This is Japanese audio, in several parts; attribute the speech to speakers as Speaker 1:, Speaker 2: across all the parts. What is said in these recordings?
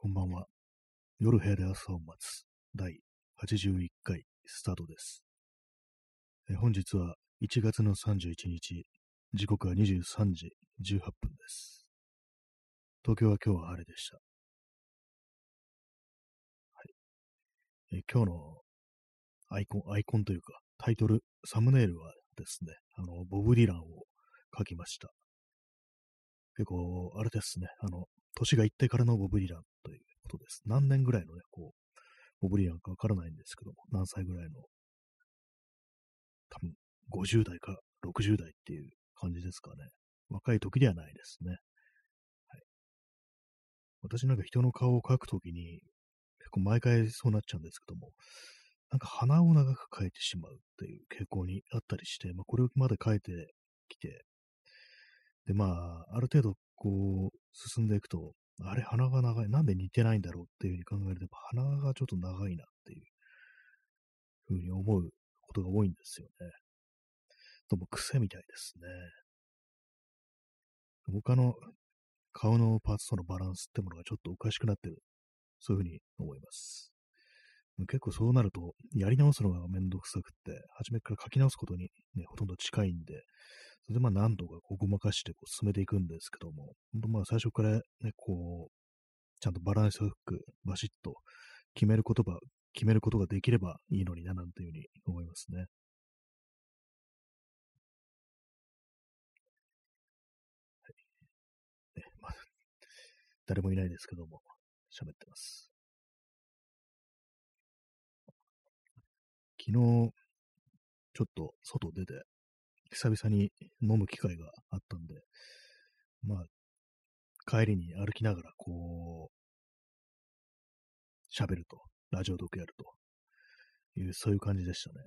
Speaker 1: こんばんは。夜部屋で朝を待つ第81回スタートです。え本日は1月の31日、時刻は23時18分です。東京は今日は晴れでした。はい。え今日のアイコン、アイコンというかタイトル、サムネイルはですね、あの、ボブ・ディランを書きました。結構、あれですね、あの、年がいってからのボブ・ディランということです。何年ぐらいのね、こう、ボブ・ディランかわからないんですけども、何歳ぐらいの、多分50代か60代っていう感じですかね。若い時ではないですね。はい。私なんか人の顔を描くときに、結構毎回そうなっちゃうんですけども、なんか鼻を長く描いてしまうっていう傾向にあったりして、まあこれをまで描いてきて、で、まあ、ある程度、こう、進んでいくと、あれ、鼻が長い。なんで似てないんだろうっていうふうに考えると、鼻がちょっと長いなっていうふうに思うことが多いんですよね。どうも癖みたいですね。他の顔のパーツとのバランスってものがちょっとおかしくなってる。そういうふうに思います。結構そうなると、やり直すのがめんどくさくて、初めから書き直すことにね、ほとんど近いんで、それでまあ何度かこうごまかしてこう進めていくんですけども、本当まあ最初からね、こう、ちゃんとバランスよくバシッと決める言葉、決めることができればいいのにな、なんていうふうに思いますね。はい。ね、まあ、誰もいないですけども、喋ってます。昨日、ちょっと外出て、久々に飲む機会があったんで、まあ、帰りに歩きながら、こう、喋ると、ラジオ読やるという、そういう感じでしたね。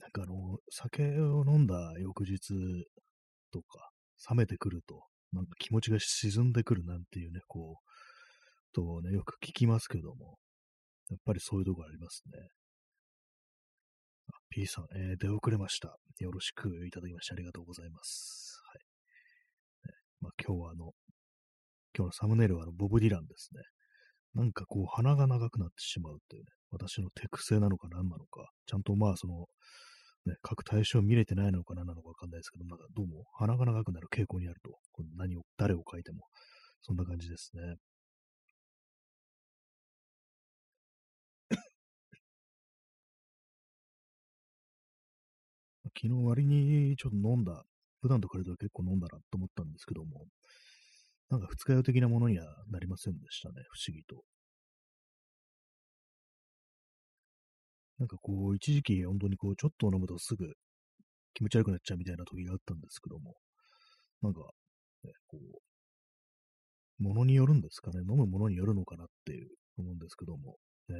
Speaker 1: なんかあの、酒を飲んだ翌日とか、冷めてくると、なんか気持ちが沈んでくるなんていうね、こう、とね、よく聞きますけども、やっぱりそういうところありますね。あ P さん、えー出遅れました。よろしくいただきましてありがとうございます。はい。ねまあ、今日はあの、今日のサムネイルはあのボブ・ディランですね。なんかこう鼻が長くなってしまうっていうね、私の手癖なのか何なのか、ちゃんとまあその、ね、書く対象見れてないのか何なのかわかんないですけど、なんかどうも鼻が長くなる傾向にあると、これ何を、誰を書いても、そんな感じですね。昨日割にちょっと飲んだ、普段と比べたら結構飲んだなと思ったんですけども、なんか二日酔い的なものにはなりませんでしたね、不思議と。なんかこう、一時期本当にこう、ちょっと飲むとすぐ気持ち悪くなっちゃうみたいな時があったんですけども、なんか、ね、こう、ものによるんですかね、飲むものによるのかなっていう思うんですけども、ね、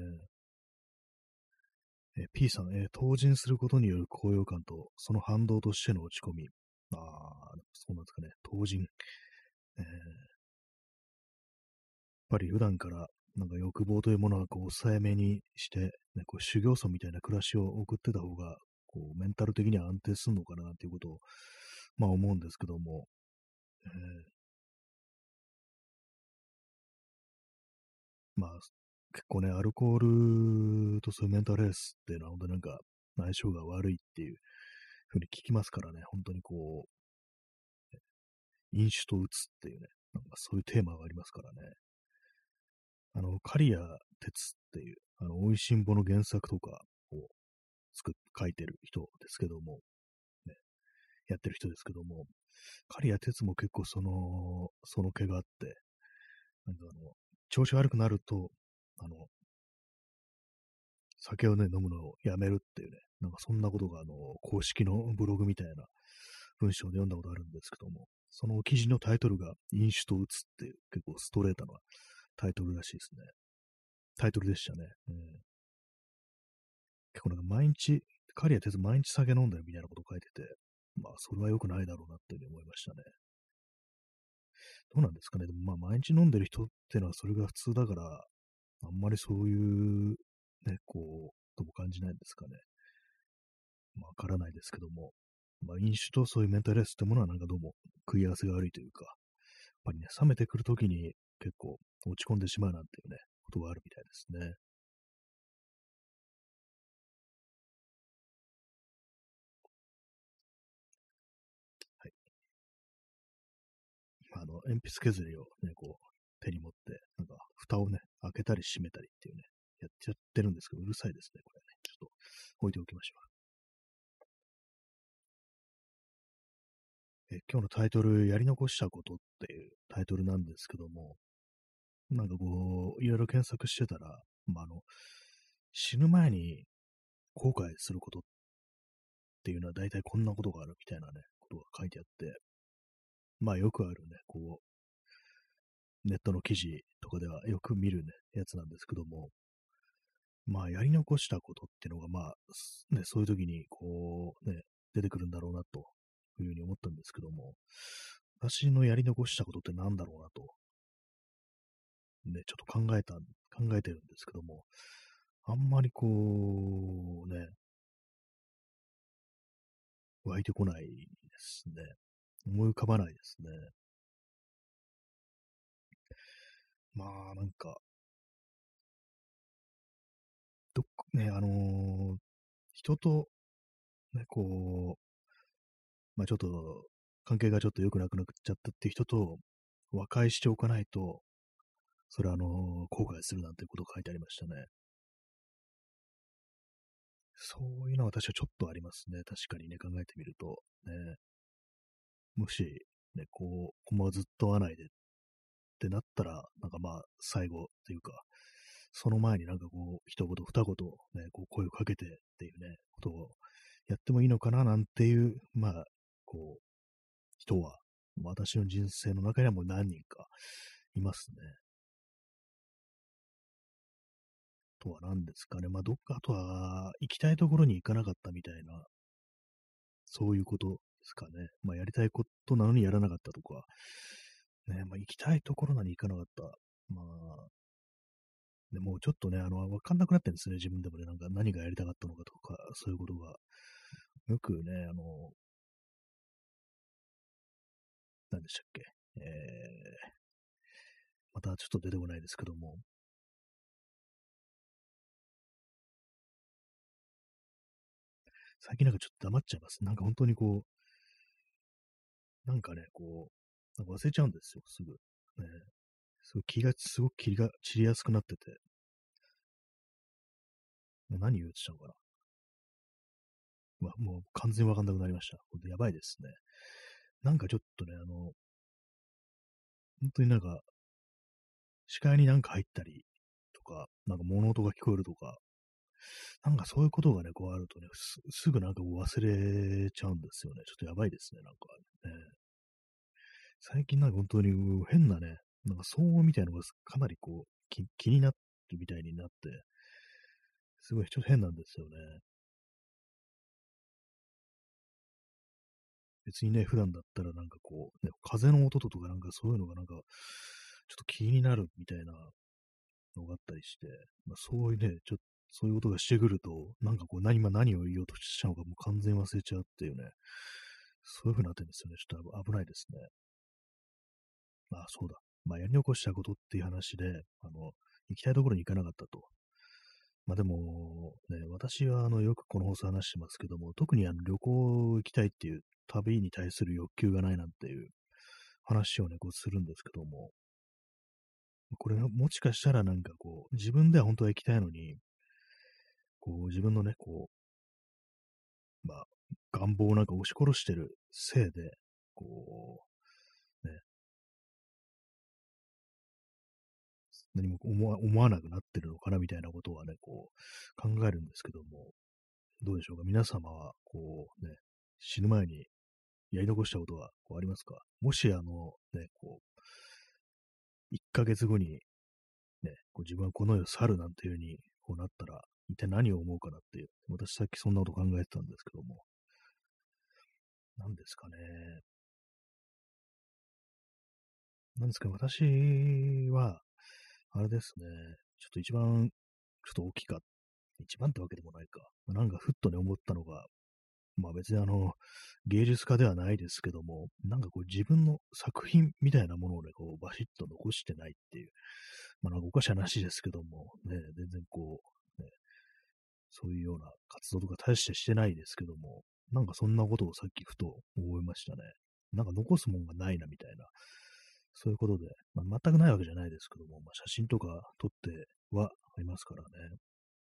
Speaker 1: えー P さん、えー、当人することによる高揚感と、その反動としての落ち込み。ああ、そうなんですかね。当人。えーやっぱり普段から、なんか欲望というものはこう抑えめにして、ね、こう修行僧みたいな暮らしを送ってた方が、こうメンタル的には安定するのかなっていうことを、まあ思うんですけども、えーまあ、結構ね、アルコールとそういうメンタルヘルスっていうのは本当になんか相性が悪いっていうふうに聞きますからね、本当にこう、飲酒とうつっていうね、なんかそういうテーマがありますからね。あの、刈谷哲っていう、あの、美味しんぼの原作とかを作っ、書いてる人ですけども、ね、やってる人ですけども、刈谷哲も結構その、その毛があって、なんかあの、調子悪くなると、あの、酒をね、飲むのをやめるっていうね、なんかそんなことが、あの、公式のブログみたいな文章で読んだことあるんですけども、その記事のタイトルが、飲酒と打つっていう、結構ストレートなタイトルらしいですね。タイトルでしたね。うん、結構なんか毎日、刈谷哲毎日酒飲んだよみたいなこと書いてて、まあ、それは良くないだろうなっていうふうに思いましたね。どうなんですかね。でもまあ、毎日飲んでる人ってのはそれが普通だから、あんまりそういう、ね、こう、とも感じないんですかね。わからないですけども。まあ、飲酒とそういうメンタルヘルスってものはなんかどうも食い合わせが悪いというか、やっぱりね、冷めてくるときに結構落ち込んでしまうなんていうね、ことがあるみたいですね。はい。あの、鉛筆削りをね、こう、手に持って、なんか、蓋をね、開けたり閉めたりっていうね、やっちゃってるんですけど、うるさいですね、これね。ちょっと置いておきましょう。え今日のタイトル、やり残したことっていうタイトルなんですけども、なんかこう、いろいろ検索してたら、まあ、あの、死ぬ前に後悔することっていうのは大体こんなことがあるみたいなね、ことが書いてあって、まあよくあるね、こう、ネットの記事とかではよく見るね、やつなんですけども、まあやり残したことっていうのが、まあ、ね、そういう時にこう、ね、出てくるんだろうなというふうに思ったんですけども、私のやり残したことって何だろうなとね、ちょっと考えた、考えてるんですけども、あんまりこう、ね、湧いてこないですね。思い浮かばないですね。まあ、なんか、どっね、あのー、人と、ね、こう、まあちょっと、関係がちょっと良くなくなっちゃったって人と和解しておかないと、それはあの、後悔するなんてこと書いてありましたね。そういうのは私はちょっとありますね。確かにね、考えてみると。ね。もし、ね、こう、このまずっと会わないでっってなったら、なんかまあ、最後っていうか、その前になんかこう、一言二言、ね、こう声をかけてっていうね、ことをやってもいいのかななんていう、まあ、こう、人は、私の人生の中にはもう何人かいますね。とは何ですかね。まあ、どっか、あとは、行きたいところに行かなかったみたいな、そういうことですかね。まあ、やりたいことなのにやらなかったとか、ね、まあ、行きたいところなのに行かなかった。まあ、でもうちょっとね、あの、わかんなくなってるんですね、自分でもね、なんか何がやりたかったのかとか、そういうことが。よくね、あの、何でしたっけ、えー、またちょっと出てこないですけども、最近なんかちょっと黙っちゃいます。なんか本当にこう、なんかね、こう、なんか忘れちゃうんですよ、すぐ。ね、すごい気が、すごく気が散りやすくなってて。もう何言うてたのかな。まあ、もう完全わかんなくなりました。ほんとやばいですね。なんかちょっとね、あの、本当になんか、視界になんか入ったりとか、なんか物音が聞こえるとか、なんかそういうことがね、こうあるとね、すすぐなんか忘れちゃうんですよね。ちょっとやばいですね、なんかね。最近なんか本当に変なね、なんか騒音みたいなのがかなりこう気気になってみたいになって、すごいちょっと変なんですよね。別にね、普段だったらなんかこう、ね、風の音とかなんかそういうのがなんか、ちょっと気になるみたいなのがあったりして、まあ、そういうね、ちょっとそういうことがしてくると、なんかこう何、今何を言おうとしたのかもう完全忘れちゃうっていうね、そういう風になってるんですよね。ちょっと危ないですね。まあそうだ。まあやり残したことっていう話で、あの、行きたいところに行かなかったと。まあでも、ね、私はあの、よくこの放送話してますけども、特にあの旅行行きたいっていう旅に対する欲求がないなんていう話をね、こうするんですけども、これもしかしたらなんかこう、自分では本当は行きたいのに、こう、自分のね、こう、まあ、願望をなんか押し殺してるせいで、こう何も思わ思わなくなってるのかなみたいなことはね、こう、考えるんですけども、どうでしょうか？皆様は、こうね、死ぬ前にやり残したことはこうありますか？もし、あの、ね、こう、1ヶ月後に、ね、こう自分はこの世を去るなんていうふうにこうなったら、一体何を思うかなっていう。私さっきそんなこと考えてたんですけども。何ですかね。何ですか、私は、あれですね、ちょっと一番、ちょっと大きかった。一番ってわけでもないか。なんかふっとね、思ったのが、まあ別にあの、芸術家ではないですけども、なんかこう自分の作品みたいなものをね、こうバシッと残してないっていう、まあなんかおかしな話ですけども、ね、全然こう、ね、そういうような活動とか大してしてないですけども、なんかそんなことをさっきふと思いましたね。なんか残すもんがないなみたいな、そういうことで、まあ、全くないわけじゃないですけども、まあ、写真とか撮ってはありますからね。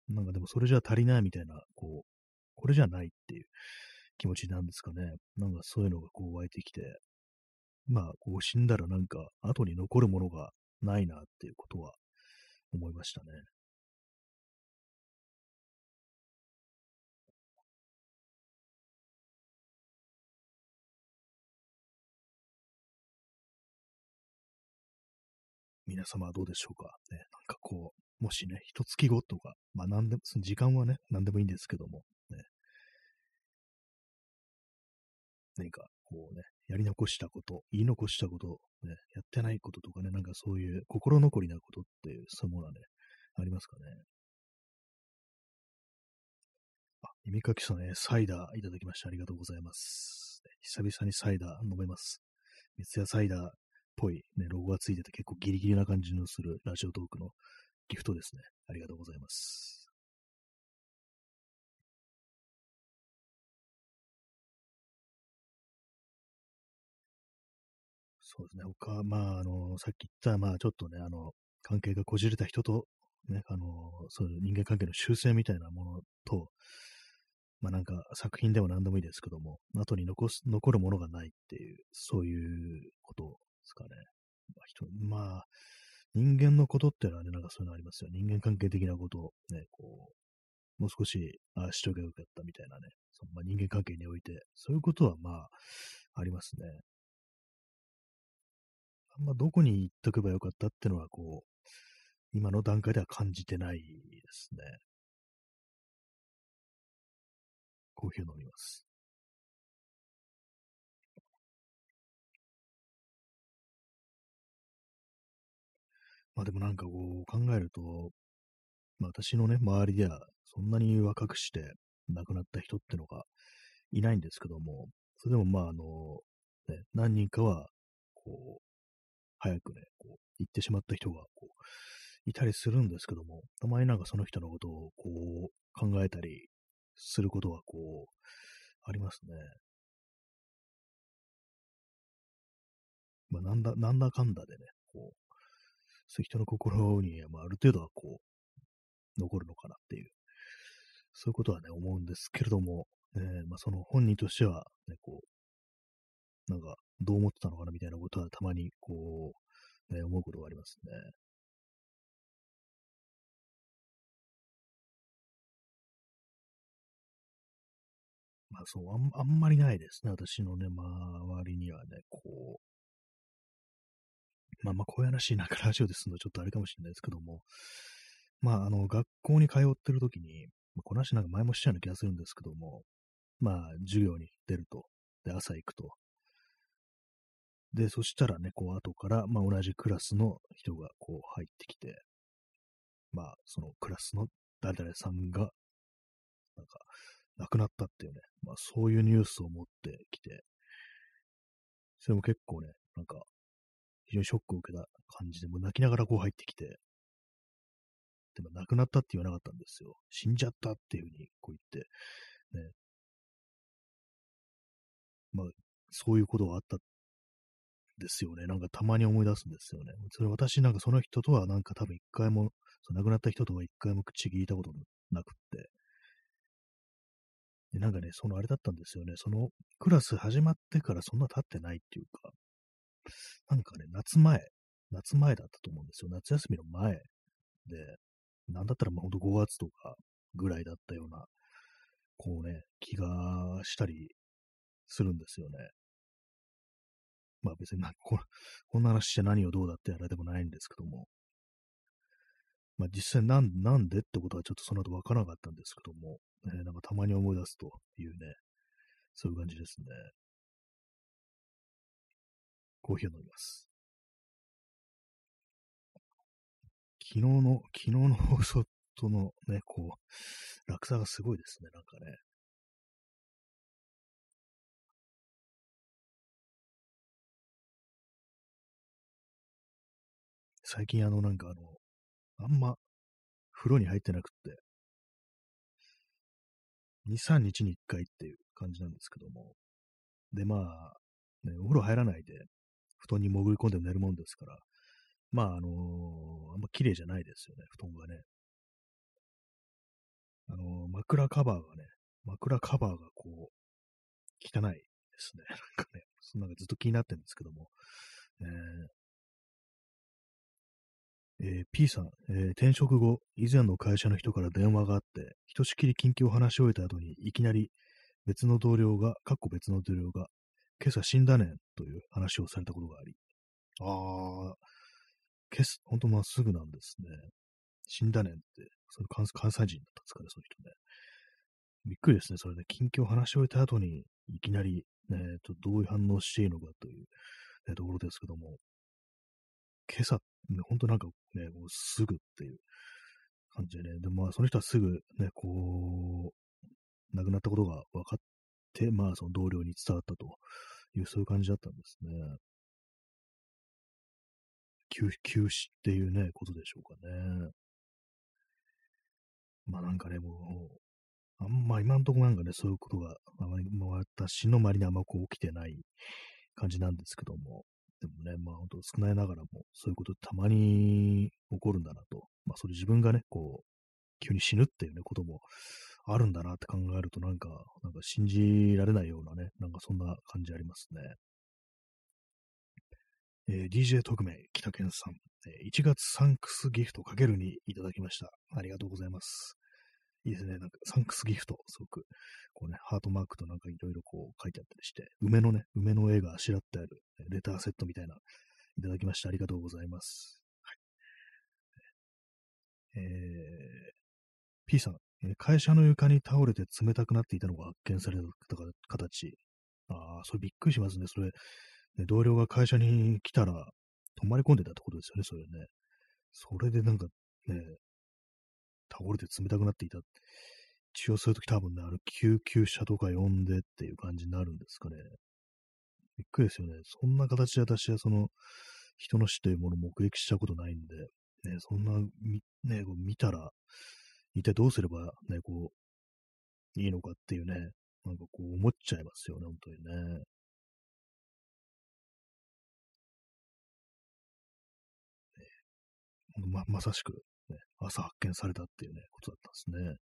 Speaker 1: なんかでもそれじゃ足りないみたいな、こう、これじゃないっていう気持ちなんですかね。なんかそういうのがこう湧いてきて、まあ、こう死んだらなんか後に残るものがないなっていうことは思いましたね。皆様はどうでしょうか？ね。なんかこう、もしね、一月後とか、まあ何でも、その時間はね、何でもいいんですけども、ね。何かこうね、やり残したこと、言い残したこと、ね、やってないこととかね、なんかそういう心残りなことっていう、そういうものはね、ありますかね？あ、耳かきさんね、サイダーいただきましてありがとうございます。久々にサイダー飲めます。三ツ矢サイダーぽい、ね、ロゴがついてて結構ギリギリな感じのするラジオトークのギフトですね。ありがとうございます。そうですね。他、まあ、あの、さっき言った、まあ、ちょっとね、あの、関係がこじれた人と、ね、あの、そういう人間関係の修正みたいなものと、まあなんか作品でも何でもいいですけども、後に残す、残るものがないっていう、そういうことですかね。まあ、人まあ、人間のことっていうのはね、なんかそういうのありますよ。人間関係的なことをね、こう、もう少し、ああしとけばよかったみたいなね、そのまあ、人間関係において、そういうことはまあ、ありますね。あんまどこに行っとけばよかったっていうのは、こう、今の段階では感じてないですね。コーヒーを飲みます。まあでもなんかこう考えると、まあ私のね、周りではそんなに若くして亡くなった人ってのがいないんですけども、それでもまああの、ね、何人かは、こう、早くね、こう、行ってしまった人が、こう、いたりするんですけども、たまになんかその人のことを、こう、考えたりすることは、こう、ありますね。まあ、なんだ、なんだかんだでね、こう、そういう人の心に、まあ、ある程度はこう、残るのかなっていう、そういうことはね、思うんですけれども、えー、まあ、その本人としては、ね、こう、なんか、どう思ってたのかなみたいなことはたまに、こう、ね、思うことがありますね。まあそう、あんあんまりないですね。私のね、周りにはね、こう、まあまあ、こういう話なんかラジオですのでちょっとあれかもしれないですけども、まあ、あの、学校に通ってる時に、まあ、この話なんか前もしたような気がするんですけども、まあ、授業に出ると。で、朝行くと。で、そしたらね、こう、後から、まあ、同じクラスの人が、こう、入ってきて、まあ、そのクラスの誰々さんが、なんか、亡くなったっていうね、まあ、そういうニュースを持ってきて、それも結構ね、なんか、非常にショックを受けた感じで、もう泣きながらこう入ってきて、でも亡くなったって言わなかったんですよ。死んじゃったっていうふうにこう言って、ね。まあ、そういうことがあったですよね。なんかたまに思い出すんですよね。それ私なんかその人とはなんか多分一回も、その亡くなった人とは一回も口聞いたことなくって。で、なんかね、そのあれだったんですよね。そのクラス始まってからそんな経ってないっていうか、なんかね、夏前、夏前だったと思うんですよ。夏休みの前で、なんだったらまあほんと5月とかぐらいだったような、こうね、気がしたりするんですよね。まあ別になこ、こんな話して何をどうだってあれでもないんですけども、まあ実際なんなんでってことはちょっとその後わからなかったんですけども、ね、なんかたまに思い出すというね、そういう感じですね。コーヒーを飲みます。昨日の、昨日の放送とのね、こう、落差がすごいですね、なんかね。最近あの、なんかあの、あんま風呂に入ってなくて、2、3日に1回っていう感じなんですけども。で、まあ、ね、お風呂入らないで、布団に潜り込んで寝るもんですから、まあ、あのー、あんま綺麗じゃないですよね、布団がね。あのー、枕カバーがね、枕カバーがこう、汚いですね。なんかね、そんなのずっと気になってるんですけども。えーえー、P さん、えー、転職後、以前の会社の人から電話があって、ひとしきり近況を話し終えた後に、いきなり別の同僚が、かっこ別の同僚が、今朝死んだねんという話をされたことがあり、ああ、今朝、ほんとまっすぐなんですね。死んだねんって、その関西人だったんですかね、その人ね。びっくりですね。それで、近況話し終えた後に、いきなり、ね、とどういう反応していいのかという、ね、ところですけども、今朝、ね、ほんとなんかね、もうすぐっていう感じでね、で、まあ、その人はすぐね、こう、亡くなったことが分かって、まあ、その同僚に伝わったという、そういう感じだったんですね。休休止っていうね、ことでしょうかね。まあなんかね、もう、あんま今んところなんかね、そういうことが、あまり、私の周りにあんまこう起きてない感じなんですけども、でもね、まあ本当少ないながらも、そういうことたまに起こるんだなと、まあそれ自分がね、こう、急に死ぬっていうね、こともあるんだなって考えると、なんか、なんか信じられないようなね、なんかそんな感じありますね。えー、DJ 特命、北健さん、えー、1月サンクスギフトかけるにいただきました。ありがとうございます。いいですね。なんか、サンクスギフト、すごく、こうね、ハートマークとなんかいろいろこう書いてあったりして、梅のね、梅の絵があしらってある、レターセットみたいな、いただきましてありがとうございます。はい。えー、P さん、会社の床に倒れて冷たくなっていたのが発見された形。ああ、それびっくりしますね。それ、ね、同僚が会社に来たら、泊まり込んでたってことですよね、それね。それでなんかね、倒れて冷たくなっていた。一応そういう時多分ね、あの救急車とか呼んでっていう感じになるんですかね。びっくりですよね。そんな形で私はその人の死というものを目撃したことないんで、ね、そんな、ね、こう見たら、一体どうすればね、こう、いいのかっていうね、なんかこう思っちゃいますよね、本当にね。ま、まさしく、ね、朝発見されたっていうね、ことだったんですね。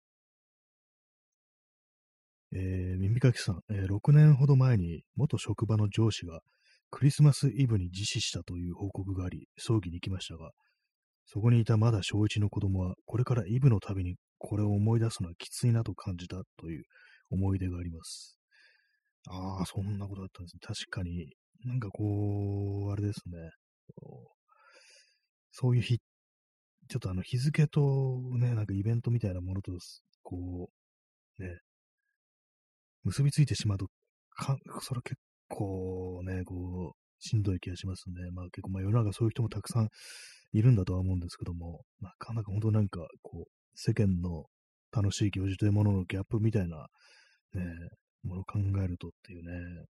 Speaker 1: えー、耳かきさん、えー、6年ほど前に元職場の上司がクリスマスイブに自死したという報告があり、葬儀に行きましたが、そこにいたまだ小一の子供は、これからイブのたびにこれを思い出すのはきついなと感じたという思い出があります。ああ、そんなことだったんですね。確かに、なんかこう、あれですね。そういう日ちょっとあの日付とね、なんかイベントみたいなものと、こう、ね、結びついてしまうと、かそれは結構ね、こう、しんどい気がしますね。まあ結構、まあ世の中そういう人もたくさんいるんだとは思うんですけども、なかなか本当なんか、こう、世間の楽しい行事というもののギャップみたいな、ね、ものを考えるとっていうね、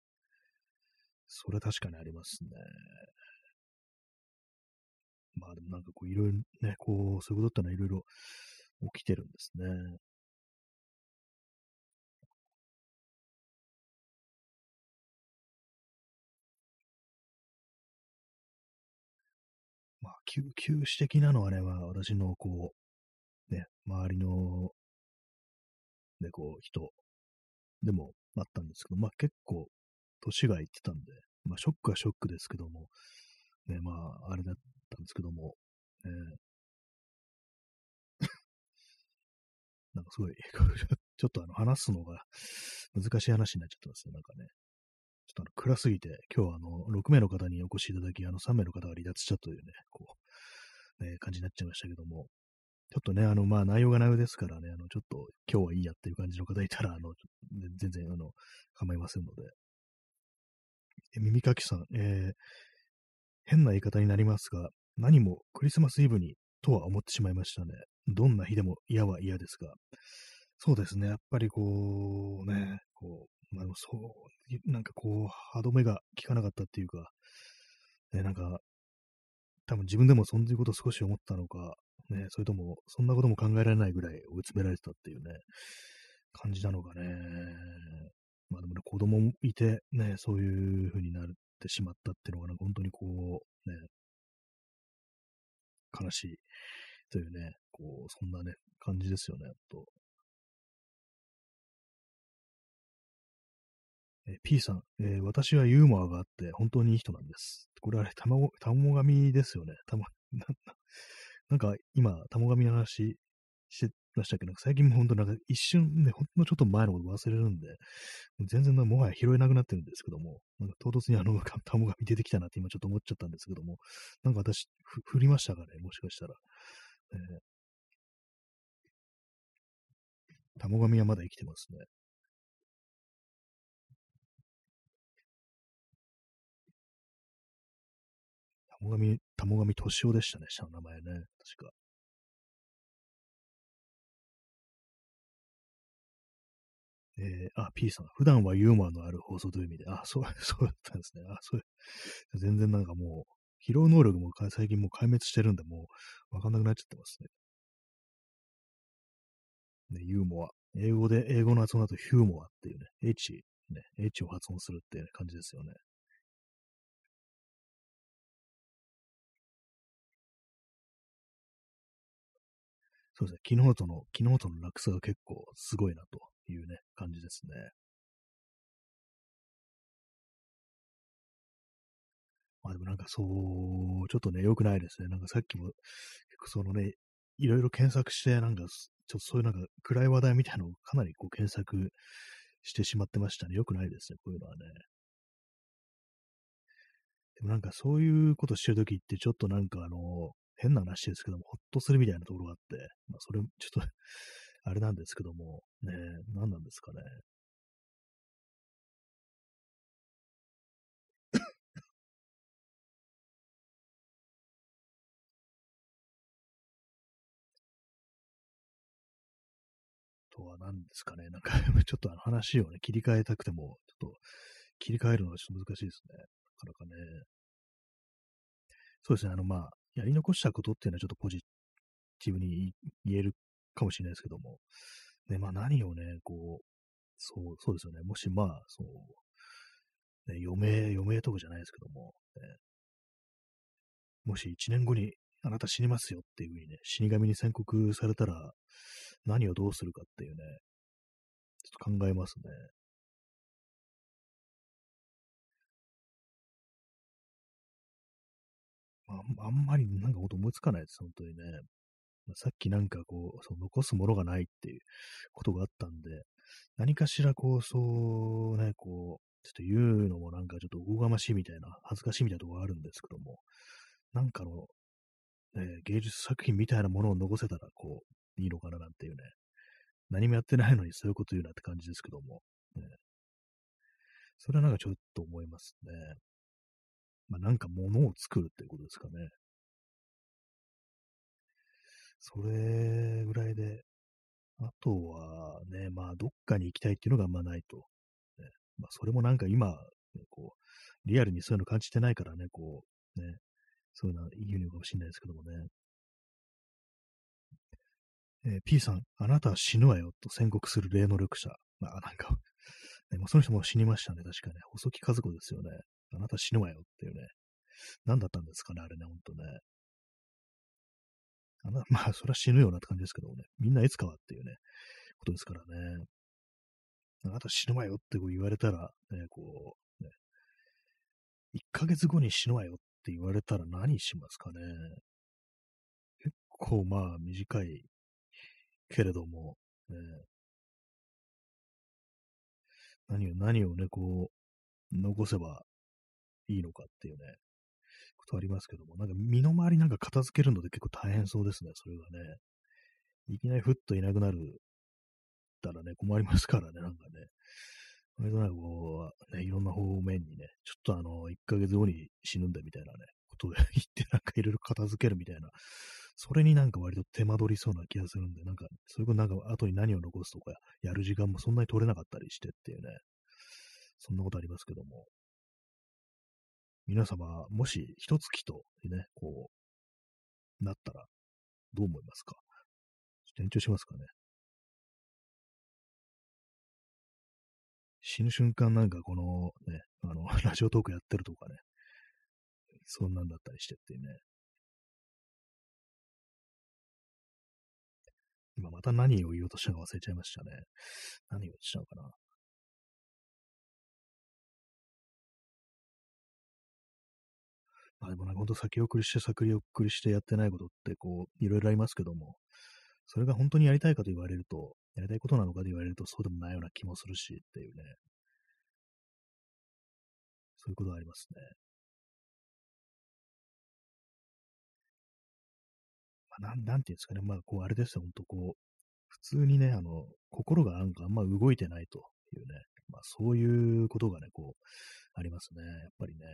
Speaker 1: それ確かにありますね。まあでもなんかこういろいろね、こう、そういうことってのはいろいろ起きてるんですね。まあ、休休止的なのはね、まあ私のこう、ね、周りの、ね、こう、人でもあったんですけど、まあ結構、年がいってたんで、まあショックはショックですけども、ね、まあ、あれだったんですけども、え、なんかすごい、ちょっとあの、話すのが難しい話になっちゃってますよ、なんかね。ちょっとあの、暗すぎて、今日はあの、6名の方にお越しいただき、あの、3名の方が離脱したというね、こう、ね、感じになっちゃいましたけども、ちょっとね、あの、まあ、内容が内容ですからね、あの、ちょっと、今日はいいやっていう感じの方いたら、あの、全然、あの、構いませんので。え耳かきさん、えー、変な言い方になりますが、何もクリスマスイブにとは思ってしまいましたね。どんな日でも嫌は嫌ですが。そうですね。やっぱりこう、ね、こう、まあ、そう、なんかこう、歯止めが効かなかったっていうか、ね、なんか、多分自分でもそういうことを少し思ったのか、ね、それとも、そんなことも考えられないぐらい追い詰められてたっていうね、感じなのかね。まあでもね、子供もいて、ね、そういう風になってしまったっていうのが、ね、本当にこう、ね、悲しいというね、こう、そんなね、感じですよね、と。え P さん、えー、私はユーモアがあって本当にいい人なんです。これあれ、卵、卵髪ですよね。たま、な、なんか今、卵髪の話してましたけど、最近も本当なんか一瞬ね、ほんのちょっと前のこと忘れるんで、全然もはや拾えなくなってるんですけども、なんか唐突にあの卵髪出てきたなって今ちょっと思っちゃったんですけども、なんか私、振りましたかね、もしかしたら。えー、卵髪はまだ生きてますね。玉神、玉神敏夫でしたね、下の名前ね。確か。えー、あ、P さん、普段はユーモアのある放送という意味で、あ、そう、そうだったんですね。あ、そう、全然なんかもう、疲労能力も最近もう壊滅してるんで、もう、わかんなくなっちゃってますね。ね、ユーモア。英語で、英語の発音だとヒューモアっていうね、H、ね、H を発音するっていう感じですよね。そうですね、昨日との、昨日との落差が結構すごいなというね、感じですね。まあでもなんかそう、ちょっとね、良くないですね。なんかさっきも、結構そのね、いろいろ検索して、なんか、ちょっとそういうなんか暗い話題みたいなのをかなりこう検索してしまってましたね。良くないですね、こういうのはね。でもなんかそういうことしてるときってちょっとなんかあの、変な話ですけども、ほっとするみたいなところがあって、まあ、それ、ちょっと あれなんですけども、ね、何なんですかね。とは何ですかね。なんか ちょっとあの話をね、切り替えたくても、ちょっと切り替えるのがちょっと難しいですね。なかなかね。そうですね。あの、まあ、やり残したことっていうのはちょっとポジティブに言えるかもしれないですけども、ね、まあ何をね、こう、そう、そうですよね。もしまあ、そう、ね、余命、余命とかじゃないですけども、ね、もし1年後にあなた死にますよっていうふうにね、死神に宣告されたら、何をどうするかっていうね、ちょっと考えますね。ああんまりなんかこと思いつかないです、本当にね。まあ、さっきなんかこう、そ残すものがないっていうことがあったんで、何かしらこう、そうね、こう、ちょっと言うのもなんかちょっとおこがましいみたいな、恥ずかしいみたいなところがあるんですけども、なんかの、ね、芸術作品みたいなものを残せたら、こう、いいのかななんていうね、何もやってないのにそういうこと言うなって感じですけども、ね、それはなんかちょっと思いますね。まあ、なんか物を作るっていうことですかね。それぐらいで、あとはね、まあ、どっかに行きたいっていうのがあんまないと。ね、まあ、それもなんか今、ね、こう、リアルにそういうの感じてないからね、こう、ね、そういうのは言うのかもしれないですけどもね。えー、P さん、あなたは死ぬわよと宣告する霊能力者。まあ、なんか ね、もうその人も死にましたね、確かね。細木和子ですよね。あなた死ぬわよっていうね。何だったんですかね、あれね、ほんとね。あな まあ、それは死ぬようなって感じですけどね。みんないつかはっていうね、ことですからね。あなた死ぬわよって言われたら、ね、こう、ね、1ヶ月後に死ぬわよって言われたら何しますかね。結構まあ短いけれども、ね、何を、何をね、こう、残せばいいのかっていうね、ことありますけども、なんか身の回りなんか片付けるので結構大変そうですね、それがね。いきなりふっといなくなるたらね、困りますからね、なんかね。割となんかこう、ね、いろんな方面にね、ちょっとあの、1ヶ月後に死ぬんだみたいなね、ことを 言ってなんかいろいろ片付けるみたいな、それになんか割と手間取りそうな気がするんで、なんか、そういうことなんか後に何を残すとか、やる時間もそんなに取れなかったりしてっていうね、そんなことありますけども。皆様、もし一月とね、こう、なったら、どう思いますか？延長しますかね。死ぬ瞬間なんかこのね、あの、ラジオトークやってるとかね、そんなんだったりしてってね。今また何を言おうとしたか忘れちゃいましたね。何を言おうとしたのかな。あでもなんか本当先送りして先送りしてやってないことってこう、いろいろありますけども、それが本当にやりたいかと言われると、やりたいことなのかと言われるとそうでもないような気もするしっていうね。そういうことがありますね。まあ、なん、なんていうんですかね。まあ、こう、あれですよ、本当こう、普通にね、あの、心がなんかあんま動いてないというね、まあ、そういうことがね、こう、ありますね。やっぱりね。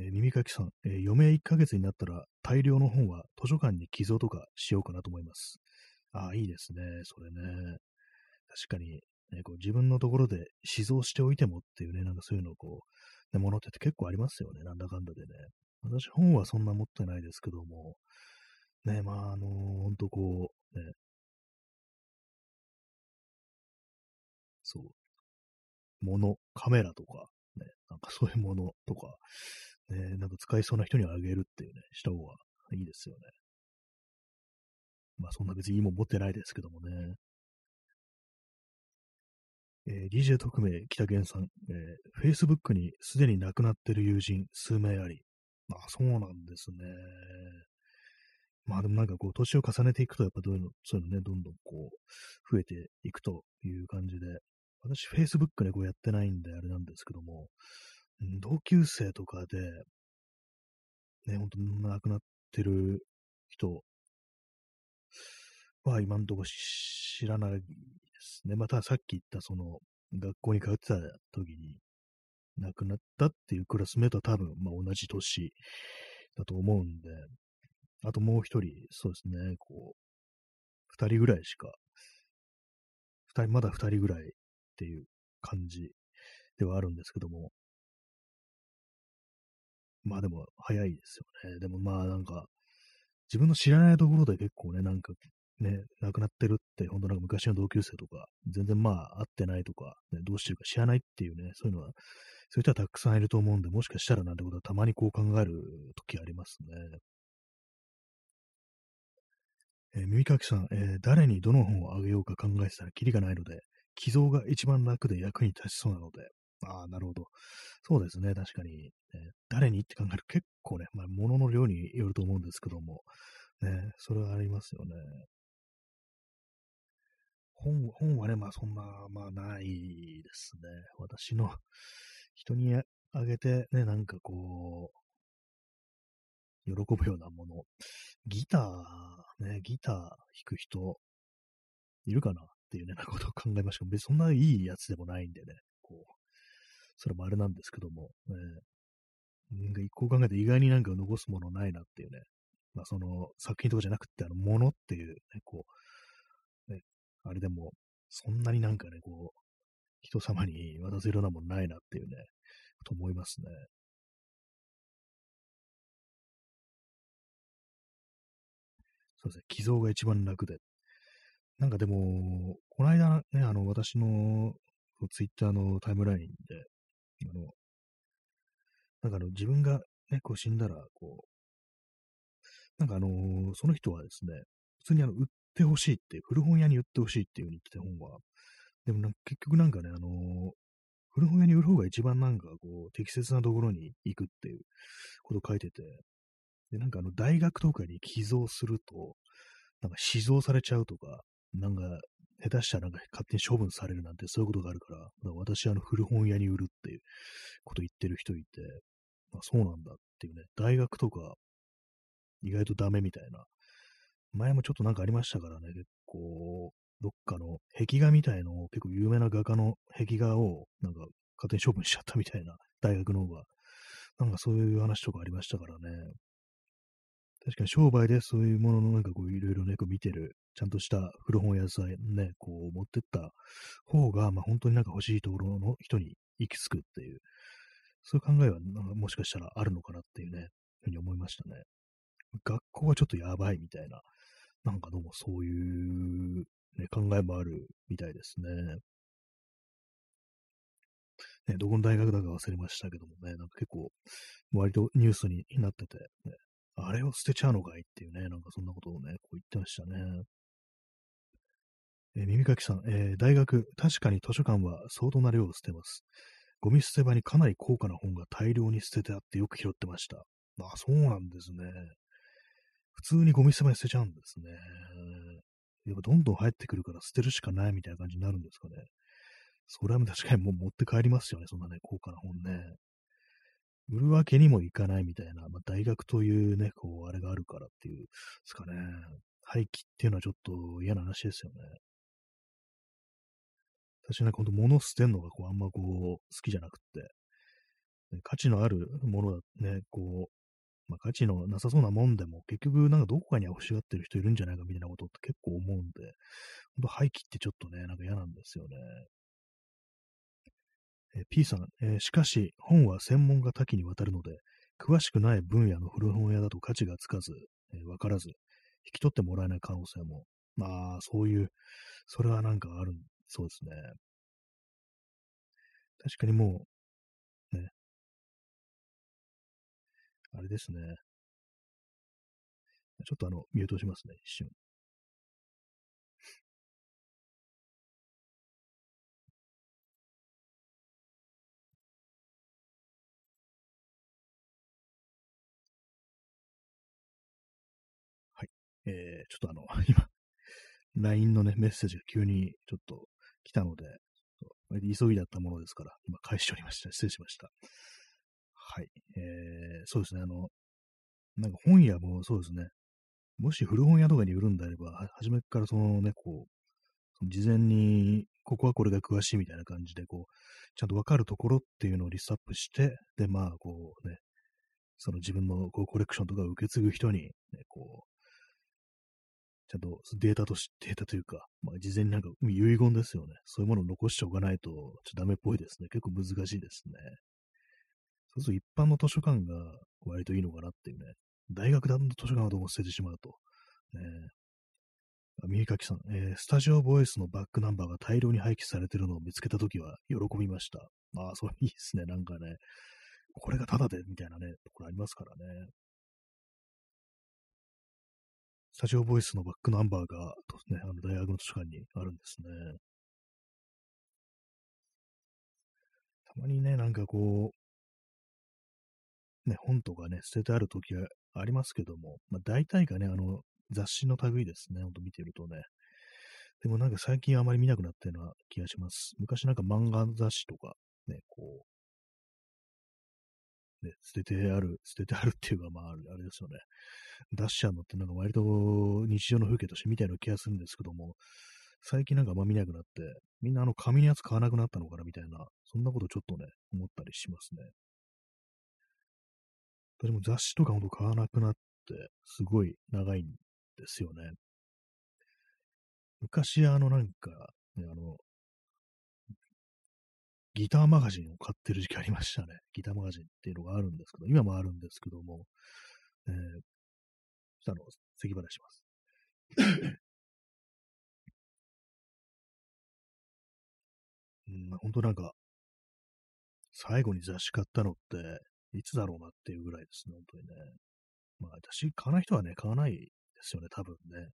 Speaker 1: え耳かきさん、えー、余命1ヶ月になったら大量の本は図書館に寄贈とかしようかなと思います。ああ、いいですね。それね。確かに、ね、こう自分のところで死蔵しておいてもっていうね、なんかそういうのをこう、ね、ものって結構ありますよね。なんだかんだでね。私、本はそんな持ってないですけども、ね、まあ、あのー、ほんとこう、ね、そう、もの、カメラとか、ね、なんかそういうものとか、ね、なんか使いそうな人にあげるっていうね、した方がいいですよね。まあそんな別にいいもん持ってないですけどもね。えー、DJ 特命北源さん、えー、Facebook にすでに亡くなってる友人数名あり。あ、そうなんですね。まあでもなんかこう、年を重ねていくと、やっぱどういうの、そういうのね、どんどんこう、増えていくという感じで、私、Facebook ね、こうやってないんで、あれなんですけども、同級生とかで、ね、ほんと亡くなってる人は今んとこ知らないですね。またさっき言ったその学校に通ってた時に亡くなったっていうクラスメートは多分、まあ、同じ年だと思うんで、あともう一人、そうですね、こう、二人ぐらいしか、二人、まだ二人ぐらいっていう感じではあるんですけども、まあでも早いですよね。でもまあなんか、自分の知らないところで結構ね、なんかね、亡くなってるって、本当なんか昔の同級生とか、全然まあ会ってないとか、ね、どうしてるか知らないっていうね、そういうのは、そういう人はたくさんいると思うんで、もしかしたらなんてことはたまにこう考える時ありますね。えー、耳かきさん、えー、誰にどの本をあげようか考えてたらキリがないので、寄贈が一番楽で役に立ちそうなので、ああ、なるほど。そうですね、確かに、ね。誰にって考えると結構ね、まあ、物の量によると思うんですけども、ね、それはありますよね。本、本はね、まあそんな、まあないですね。私の、人にあげてね、なんかこう、喜ぶようなもの。ギター、ね、ギター弾く人、いるかなっていうね、なことを考えましたけど、別にそんないいやつでもないんでね、こう、それもあれなんですけども、ね、なんか一個考えて意外になんか残すものないなっていうね、まあその作品とかじゃなくて、あの、ものっていう、ね、こう、ね、あれでも、そんなになんかね、こう、人様に渡せるようなもんないなっていうね、と思いますね。そうですね、寄贈が一番楽で。なんかでも、この間ね、あの、私のツイッターのタイムラインで、あの、なんかあの、自分がね、こう死んだら、こう、なんかあのー、その人はですね、普通にあの、売ってほしいって、古本屋に売ってほしいっていう風に言ってて本は。でもな結局なんかね、あのー、古本屋に売る方が一番なんかこう、適切なところに行くっていうことを書いてて、で、なんかあの、大学とかに寄贈すると、なんか死蔵されちゃうとか、なんか、下手したらなんか勝手に処分されるなんてそういうことがあるから、から私あの古本屋に売るっていうこと言ってる人いて、まあ、そうなんだっていうね、大学とか意外とダメみたいな。前もちょっとなんかありましたからね、結構、どっかの壁画みたいのを結構有名な画家の壁画をなんか勝手に処分しちゃったみたいな、大学の方が。なんかそういう話とかありましたからね。確かに商売でそういうもののなんかこういろいろね、見てる、ちゃんとした古本屋さんね、こう持ってった方が、まあ本当になんか欲しいところの人に行き着くっていう、そういう考えはもしかしたらあるのかなっていうね、ふうに思いましたね。学校はちょっとやばいみたいな、なんかどうもそういう、ね、考えもあるみたいですね。ね、どこの大学だか忘れましたけどもね、なんか結構、割とニュースになってて、ね、あれを捨てちゃうのかいっていうね、なんかそんなことをね、こう言ってましたね。えー、耳かきさん、えー、大学、確かに図書館は相当な量を捨てます。ゴミ捨て場にかなり高価な本が大量に捨ててあってよく拾ってました。あ、そうなんですね。普通にゴミ捨て場に捨てちゃうんですね。やっぱどんどん入ってくるから捨てるしかないみたいな感じになるんですかね。それは確かにもう持って帰りますよね、そんなね、高価な本ね。売るわけにもいかないみたいな、まあ、大学というね、こう、あれがあるからっていうですかね。廃棄っていうのはちょっと嫌な話ですよね。私なんかほんと物捨てんのがこうあんまこう好きじゃなくって、ね、価値のあるものだね、こう、まあ、価値のなさそうなもんでも結局なんかどこかに欲しがってる人いるんじゃないかみたいなことって結構思うんで、ほんと廃棄ってちょっとね、なんか嫌なんですよね。え P さん、えー、しかし本は専門が多岐にわたるので、詳しくない分野の古本屋だと価値がつかず、えー、わからず、引き取ってもらえない可能性も、まあ、そういう、それはなんかある、そうですね。確かにもう、ね。あれですね。ちょっとあの、ミュートしますね、一瞬。はいえー、ちょっとあの、今、LINE のね、メッセージが急にちょっと来たので、急ぎだったものですから、今返しておりました。失礼しました。はい。えー、そうですね、あの、なんか本屋もそうですね、もし古本屋とかに売るんであれば、初めからそのね、こう、その事前に、ここはこれが詳しいみたいな感じで、こう、ちゃんとわかるところっていうのをリストアップして、で、まあ、こうね、その自分のこうコレクションとかを受け継ぐ人に、ね、こう、ちゃんとデータとし、データというか、まあ、事前になんか遺言ですよね。そういうものを残しておかないと、ちょっとダメっぽいですね。結構難しいですね。そうすると一般の図書館が割といいのかなっていうね。大学だと図書館はどうも捨ててしまうと。ね、耳かきさん、えー、スタジオボイスのバックナンバーが大量に廃棄されてるのを見つけたときは喜びました。ああ、それいいですね。なんかね、これがタダでみたいなね、ところありますからね。スタジオボイスのバックナンバーが、ね、あの大学の図書館にあるんですね。たまにね、なんかこう、ね、本とかね、捨ててある時がありますけども、まあ、大体がね、あの、雑誌の類ですね、ほんと見てるとね。でもなんか最近あまり見なくなったような気がします。昔なんか漫画雑誌とか、ね、こう、ね、捨ててある、捨ててあるっていうか、まあ、あれですよね。出しちゃうのってなんか割と日常の風景として見たような気がするんですけども、最近なんかあんま見なくなって、みんなあの紙のやつ買わなくなったのかなみたいな、そんなことちょっとね、思ったりしますね。私も雑誌とかほんと買わなくなって、すごい長いんですよね。昔あのなんか、ね、あの、ギターマガジンを買ってる時期ありましたね。ギターマガジンっていうのがあるんですけど、今もあるんですけども、えー、あの、咳払いします。うん、本当なんか、最後に雑誌買ったのって、いつだろうなっていうぐらいですね、本当にね。まあ、私、買わない人はね、買わないですよね、多分ね。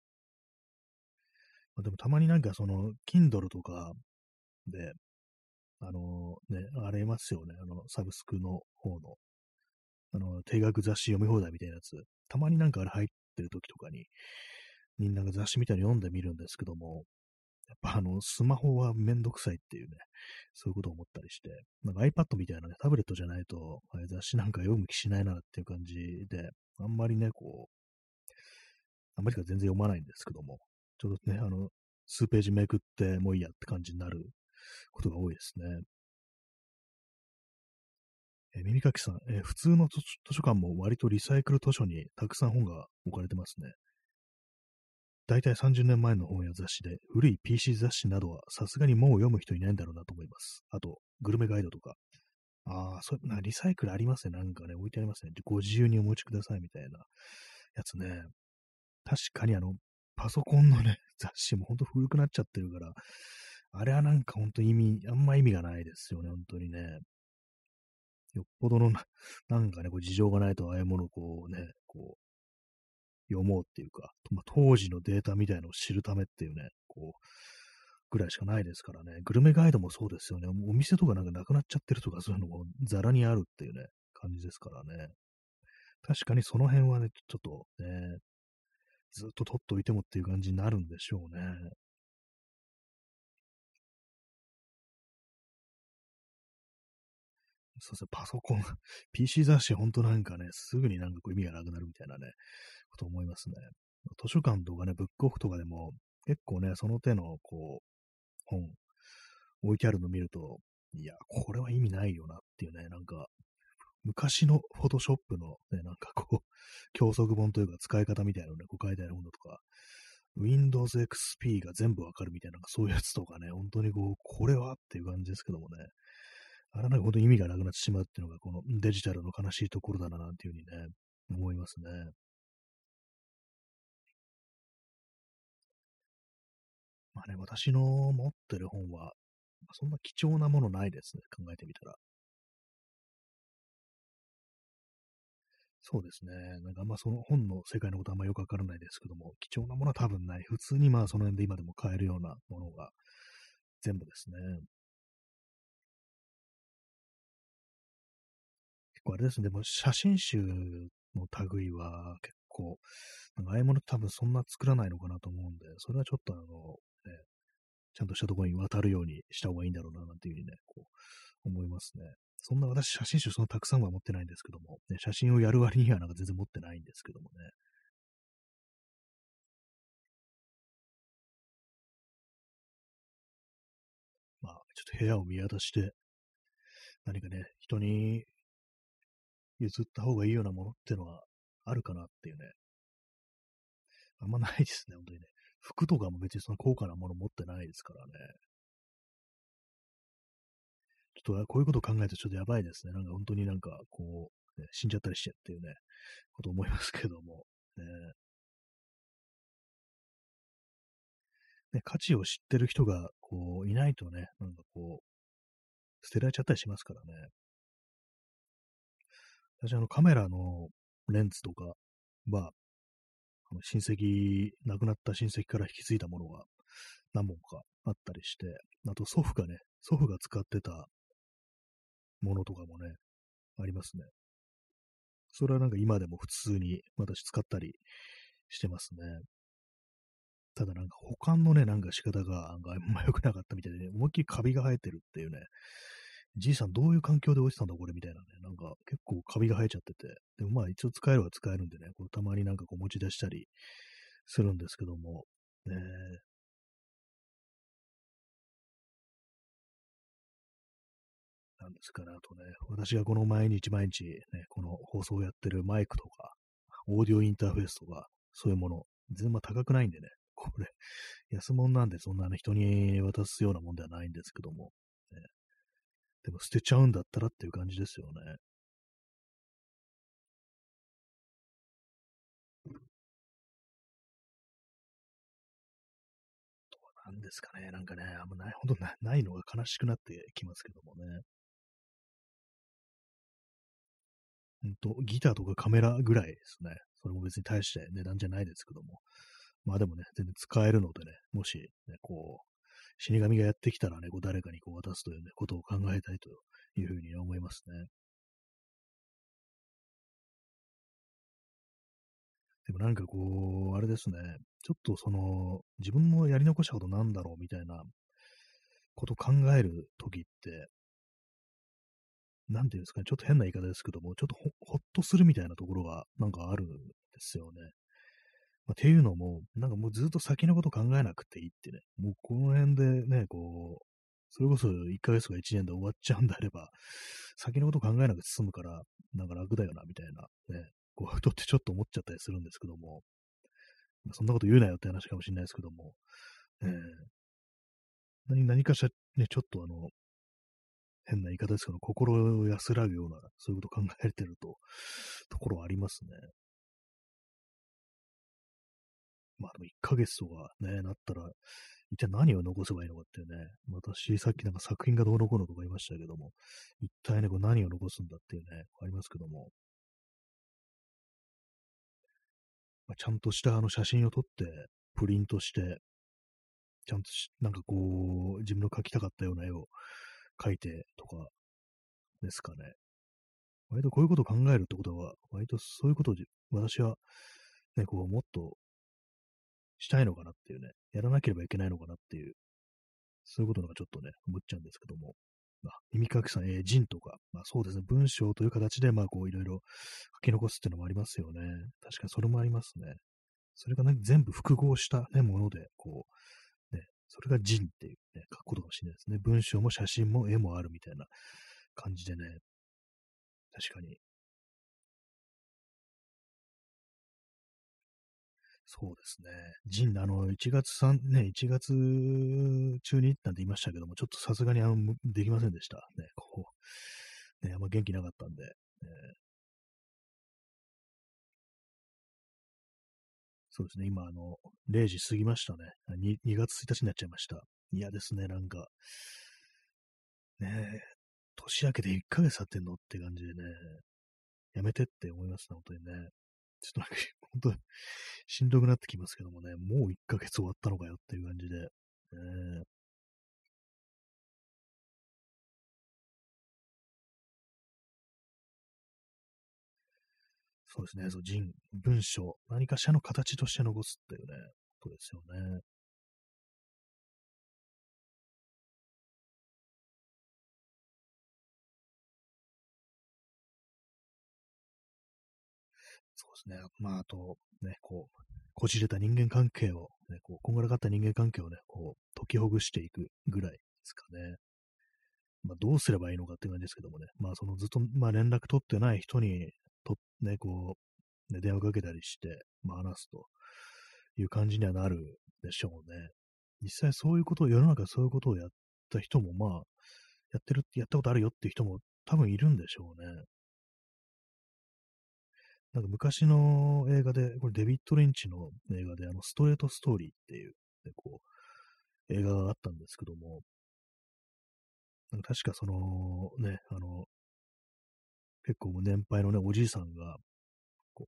Speaker 1: まあ、でも、たまになんか、その、Kindle とかで、あの、ね、ありますよね、あの、サブスクの方の、あの、定額雑誌読み放題みたいなやつ。たまになんかあれ入ってる時とかに、みんなが雑誌みたいに読んでみるんですけども、やっぱあの、スマホはめんどくさいっていうね、そういうことを思ったりして、なんか iPad みたいなね、タブレットじゃないと、あれ雑誌なんか読む気しないなっていう感じで、あんまりね、こう、あんまりか全然読まないんですけども、ちょっとね、あの、数ページめくってもういいやって感じになることが多いですね。え、耳かきさん、え、普通の図書館も割とリサイクル図書にたくさん本が置かれてますね。だいたい30年前の本や雑誌で、古い PC 雑誌などはさすがにもう読む人いないんだろうなと思います。あと、グルメガイドとか。ああ、そうな、リサイクルありますね。なんかね、置いてありますね。ご自由にお持ちくださいみたいなやつね。確かにあの、パソコンのね、雑誌もほんと古くなっちゃってるから、あれはなんかほんと意味、あんま意味がないですよね、本当にね。よっぽどのな、なんかね、こう事情がないとああいうものをこうね、こう、読もうっていうか、まあ、当時のデータみたいのを知るためっていうね、こう、ぐらいしかないですからね。グルメガイドもそうですよね。お店とかなんかなくなっちゃってるとかそういうのもザラにあるっていうね、感じですからね。確かにその辺はね、ちょっとね、ずっと取っておいてもっていう感じになるんでしょうね。そうですね、パソコン、PC 雑誌、ほんとなんかね、すぐになんかこう意味がなくなるみたいなね、こと思いますね。図書館とかね、ブックオフとかでも、結構ね、その手の、こう、本、置いてあるの見ると、いや、これは意味ないよなっていうね、なんか、昔のフォトショップのね、なんかこう、教則本というか使い方みたいなのね、こう書いてある本だとか、Windows XP が全部わかるみたいな、そういうやつとかね、本当にこう、これはっていう感じですけどもね、あれなんか本当意味がなくなってしまうっていうのが、このデジタルの悲しいところだな、なんていうふうにね、思いますね。まあね、私の持ってる本は、そんな貴重なものないですね、考えてみたら。そうですね。なんかあんまその本の世界のことあんまよくわからないですけども、貴重なものは多分ない。普通にまあその辺で今でも買えるようなものが全部ですね。構あれですね。でも写真集の類は結構、なんかああいうもの多分そんな作らないのかなと思うんで、それはちょっとあの、ね、ちゃんとしたところに渡るようにした方がいいんだろうな、なんていうふうにね、こう、思いますね。そんな私、写真集そんなたくさんは持ってないんですけども、ね、写真をやる割にはなんか全然持ってないんですけどもね。まあ、ちょっと部屋を見渡して、何かね、人に譲った方がいいようなものっていうのはあるかなっていうね。あんまないですね、本当にね。服とかも別にその高価なもの持ってないですからね。ちょっとこういうことを考えるとちょっとやばいですね。なんか本当になんかこう、ね、死んじゃったりしてっていうね、こと思いますけども。ねね、価値を知ってる人がこういないとね、なんかこう、捨てられちゃったりしますからね。私、あの、カメラのレンズとかは、あの親戚、亡くなった親戚から引き継いだものが何本かあったりして、あと祖父がね、祖父が使ってたものとかもね、ありますね。それはなんか今でも普通に私使ったりしてますね。ただなんか保管のね、なんか仕方があんま良くなかったみたいでね、思いっきりカビが生えてるっていうね、じいさんどういう環境で置いてたんだこれみたいなね、なんか結構カビが生えちゃってて、でもまあ一応使えるは使えるんでね、これたまになんかこう持ち出したりするんですけども、ね、なんですかね、あとね、私がこの毎日毎日ね、この放送をやってるマイクとか、オーディオインターフェースとか、そういうもの、全然高くないんでね、これ、安物なんでそんな、ね、人に渡すようなもんではないんですけども、ね、でも捨てちゃうんだったらっていう感じですよね。なんですかね、なんかね、あんまない、ほんとないのが悲しくなってきますけどもね。ほんと、ギターとかカメラぐらいですね。それも別に大して値段じゃないですけども。まあでもね、全然使えるのでね、もし、ね、こう、死神がやってきたらね、こう誰かにこう渡すというね、ことを考えたいというふうに思いますね。でもなんかこう、あれですね、ちょっとその、自分のやり残したことなんだろうみたいなこと考えるときって、なんていうんですかね、ちょっと変な言い方ですけども、ちょっとほほっとするみたいなところがなんかあるんですよね。まあ、っていうのも、なんかもうずっと先のこと考えなくていいってね、もうこの辺でね、こう、それこそ1ヶ月か1年で終わっちゃうんであれば、先のこと考えなくて済むから、なんか楽だよな、みたいな、ね、こう、人ってちょっと思っちゃったりするんですけども、まあ、そんなこと言うなよって話かもしれないですけども、えー、何何かしらね、ちょっとあの、変な言い方ですけど、心を安らぐような、そういうこと考えてると、ところはありますね。まあでも1ヶ月とかね、なったら、一体何を残せばいいのかっていうね、私、さっきなんか作品がどうのこうのとか言いましたけども、一体ね、これ何を残すんだっていうね、ありますけども、まあ、ちゃんとしたあの写真を撮って、プリントして、ちゃんとしなんかこう、自分の描きたかったような絵を描いてとかですかね。割とこういうことを考えるってことは、割とそういうことを私は、ね、こう、もっとしたいのかなっていうね、やらなければいけないのかなっていう、そういうことのがちょっとね、思っちゃうんですけども。まあ、耳かきさん、えー、人とか、まあそうですね、文章という形で、まあこういろいろ書き残すっていうのもありますよね。確かにそれもありますね。それがね、全部複合した、ね、もので、こう、ね、それが人っていうね、書くことかもしれないですね。文章も写真も絵もあるみたいな感じでね、確かにそうですね。ジン、あの、1月3、ね、1月中になんて言いましたけども、ちょっとさすがにあの、できませんでした。ね、こう、ね、あんま元気なかったんで、ね、そうですね、今、あの、0時過ぎましたね。2, 2月1日になっちゃいました。嫌ですね、なんか。ね年明けて1ヶ月経ってんのって感じでね、やめてって思いますね、本当にね。ちょっとなんか、本当しんどくなってきますけどもね、もう1ヶ月終わったのかよっていう感じで、えー、そうですね、そう人、文章、何かしらの形として残すっていうね、ことですよね。そうですね。まあ、あと、ね、こう、こじれた人間関係を、ね、こう、こんがらがった人間関係をね、こう、解きほぐしていくぐらいですかね。まあ、どうすればいいのかっていう感じですけどもね。まあ、そのずっと、まあ、連絡取ってない人に、と、ね、こう、ね、電話かけたりして、まあ、話すという感じにはなるでしょうね。実際そういうことを、世の中そういうことをやった人も、まあ、やってる、やったことあるよっていう人も多分いるんでしょうね。なんか昔の映画で、これデビッド・レンチの映画で、あの、ストレート・ストーリーっていう、ね、こう、映画があったんですけども、なんか確かその、ね、あの、結構年配のね、おじいさんが、こ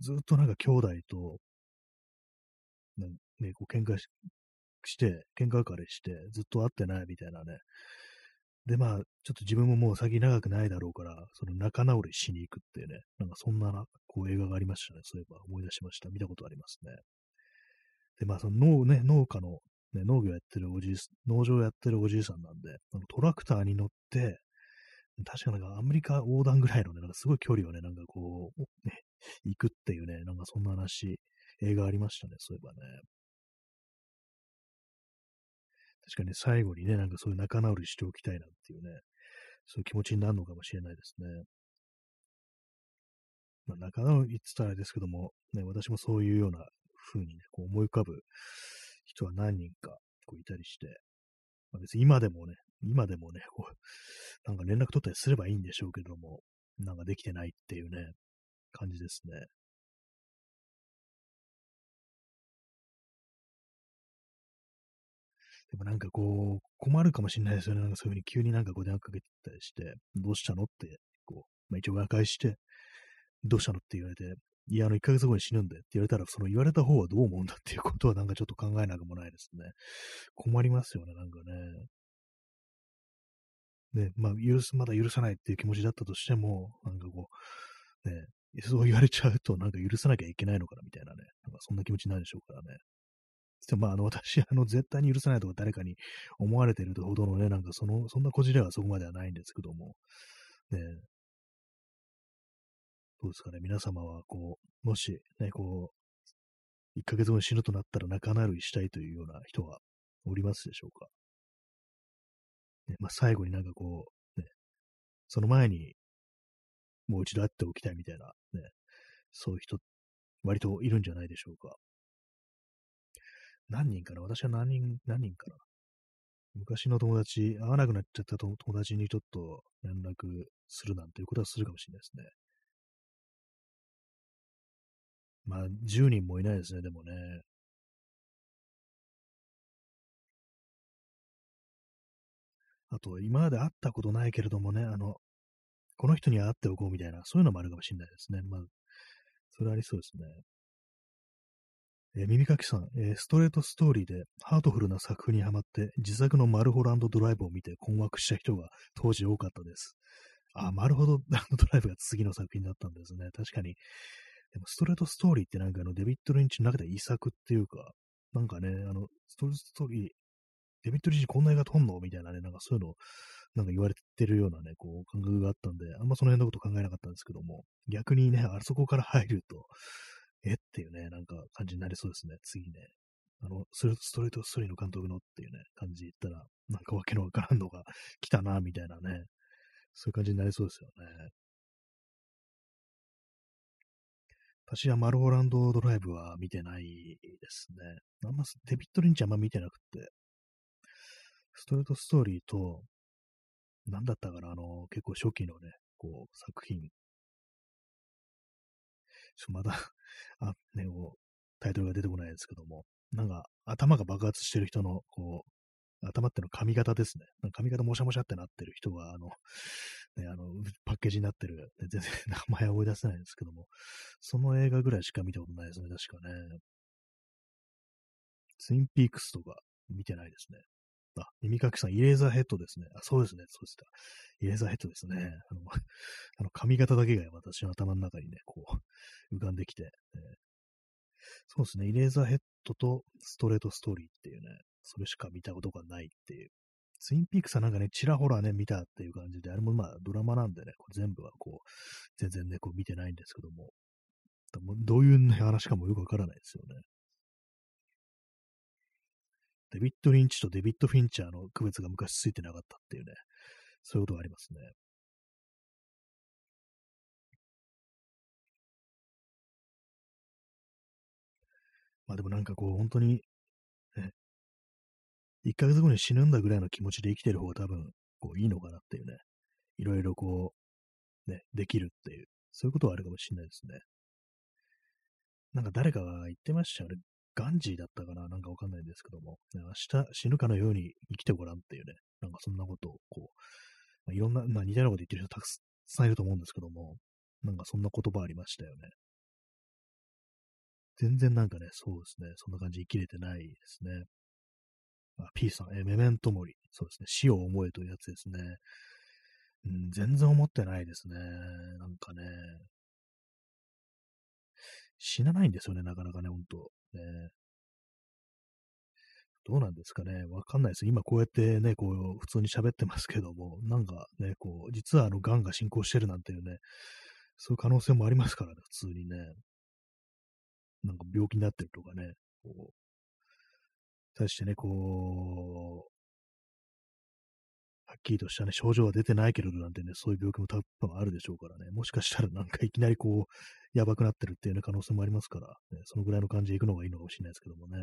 Speaker 1: う、ずっとなんか兄弟と、ね、こう喧嘩しして、喧嘩別れして、ずっと会ってないみたいなね、で、まあ、ちょっと自分ももう先長くないだろうから、その仲直りしに行くっていうね、なんかそんなこう映画がありましたね。そういえば思い出しました。見たことありますね。で、まあ、その農,、ね、農家の、ね、農業やってるおじい、農場やってるおじいさんなんで、あのトラクターに乗って、確かなんかアメリカ横断ぐらいのね、なんかすごい距離をね、なんかこう、ね、行くっていうね、なんかそんな話、映画ありましたね、そういえばね。確かに最後にね、なんかそういう仲直りしておきたいなっていうね、そういう気持ちになるのかもしれないですね。まあ、仲直りって言ったらあれですけども、ね、私もそういうような風にね、こう思い浮かぶ人は何人かこういたりして、まあ、別に今でもね、今でもね、こう、なんか連絡取ったりすればいいんでしょうけども、なんかできてないっていうね、感じですね。でもなんかこう、困るかもしれないですよね。なんかそういうふうに急になんかこう電話かけてたりして、どうしたのって、こう、まあ、一応和解して、どうしたのって言われて、いや、あの、1ヶ月後に死ぬんでって言われたら、その言われた方はどう思うんだっていうことはなんかちょっと考えなくもないですね。困りますよね、なんかね。ね、まあ、許す、まだ許さないっていう気持ちだったとしても、なんかこう、ね、そう言われちゃうと、なんか許さなきゃいけないのかな、みたいなね。なんかそんな気持ちになるでしょうからね。でまあ、あの、私、あの、絶対に許さないとか誰かに思われてるほどのね、なんかその、そんなこじれはそこまではないんですけども、ね、どうですかね、皆様は、こう、もし、ね、こう、1ヶ月後に死ぬとなったら仲直りしたいというような人はおりますでしょうか？ね、まあ、最後になんかこう、ね、その前に、もう一度会っておきたいみたいな、ね、そういう人、割といるんじゃないでしょうか？何人かな私は何人、何人かな昔の友達、会わなくなっちゃった友達にちょっと連絡するなんていうことはするかもしれないですね。まあ、10人もいないですね、でもね。あと、今まで会ったことないけれどもね、あの、この人には会っておこうみたいな、そういうのもあるかもしれないですね。まあ、それありそうですね。えー、耳かきさん、えー、ストレートストーリーでハートフルな作風にはまって自作のマルホランドドライブを見て困惑した人が当時多かったです。あ、マルホドドライブが次の作品だったんですね。確かに。でもストレートストーリーってなんかあのデビッド・リンチの中で遺作っていうか、なんかね、あの、ストレートストーリー、デビッド・リンチこんな映画撮んの？みたいなね、なんかそういうのなんか言われてるようなね、こう感覚があったんで、あんまその辺のこと考えなかったんですけども、逆にね、あそこから入ると、え？っていうね、なんか感じになりそうですね、次ね。あの、ストレートストーリーの監督のっていうね、感じ言ったら、なんかわけのわからんのが 来たな、みたいなね、そういう感じになりそうですよね。私はマルホランドドライブは見てないですね。あんま、デビッド・リンチあんま見てなくて、ストレートストーリーと、なんだったかな、あの、結構初期のね、こう、作品。ちょまだあ、ね、こう、タイトルが出てこないですけども、なんか、頭が爆発してる人の、こう、頭っての髪型ですね。髪型もしゃもしゃってなってる人が、あの、ね、あの、パッケージになってる、全然 名前は思い出せないんですけども、その映画ぐらいしか見たことないですね、確かね。ツインピークスとか見てないですね。あ、耳かきさん、イレーザーヘッドですね。あ、そうですね、そうでした。イレーザーヘッドですね。あの、あの髪型だけが私の頭の中にね、こう、浮かんできて、えー、そうですね、イレーザーヘッドとストレートストーリーっていうね、それしか見たことがないっていう。ツインピークさんなんかね、ちらほらね、見たっていう感じで、あれもまあドラマなんでね、これ全部はこう、全然ね、こう見てないんですけども、どういう、ね、話かもよくわからないですよね。デビッド・リンチとデビッド・フィンチャーの区別が昔ついてなかったっていうね、そういうことがありますね。まあでもなんかこう、本当に、ね、1ヶ月後に死ぬんだぐらいの気持ちで生きてる方が多分、こう、いいのかなっていうね、いろいろこう、ね、できるっていう、そういうことはあるかもしれないですね。なんか誰かが言ってましたよね。ガンジーだったかな？なんかわかんないんですけども、明日死ぬかのように生きてごらんっていうね、なんかそんなことを、こう、まあ、いろんな、まあ、似たようなこと言ってる人たくさんいると思うんですけども、なんかそんな言葉ありましたよね。全然なんかね、そうですね、そんな感じ生きれてないですね。あ、P さん、え、メメントモリ。そうですね、死を思えというやつですね。うん、全然思ってないですね。なんかね、死なないんですよね、なかなかね、ほんと。ね。どうなんですかね。わかんないです。今こうやってね、こう、普通に喋ってますけども、なんかね、こう、実はあの、癌が進行してるなんていうね、そういう可能性もありますからね、普通にね。なんか病気になってるとかね、こう、対してね、こう、はっきりとしたね、症状は出てないけれどなんてね、そういう病気も多分あるでしょうからね、もしかしたらなんかいきなりこう、やばくなってるっていうね、可能性もありますから、ね、そのぐらいの感じで行くのがいいのかもしれないですけどもね。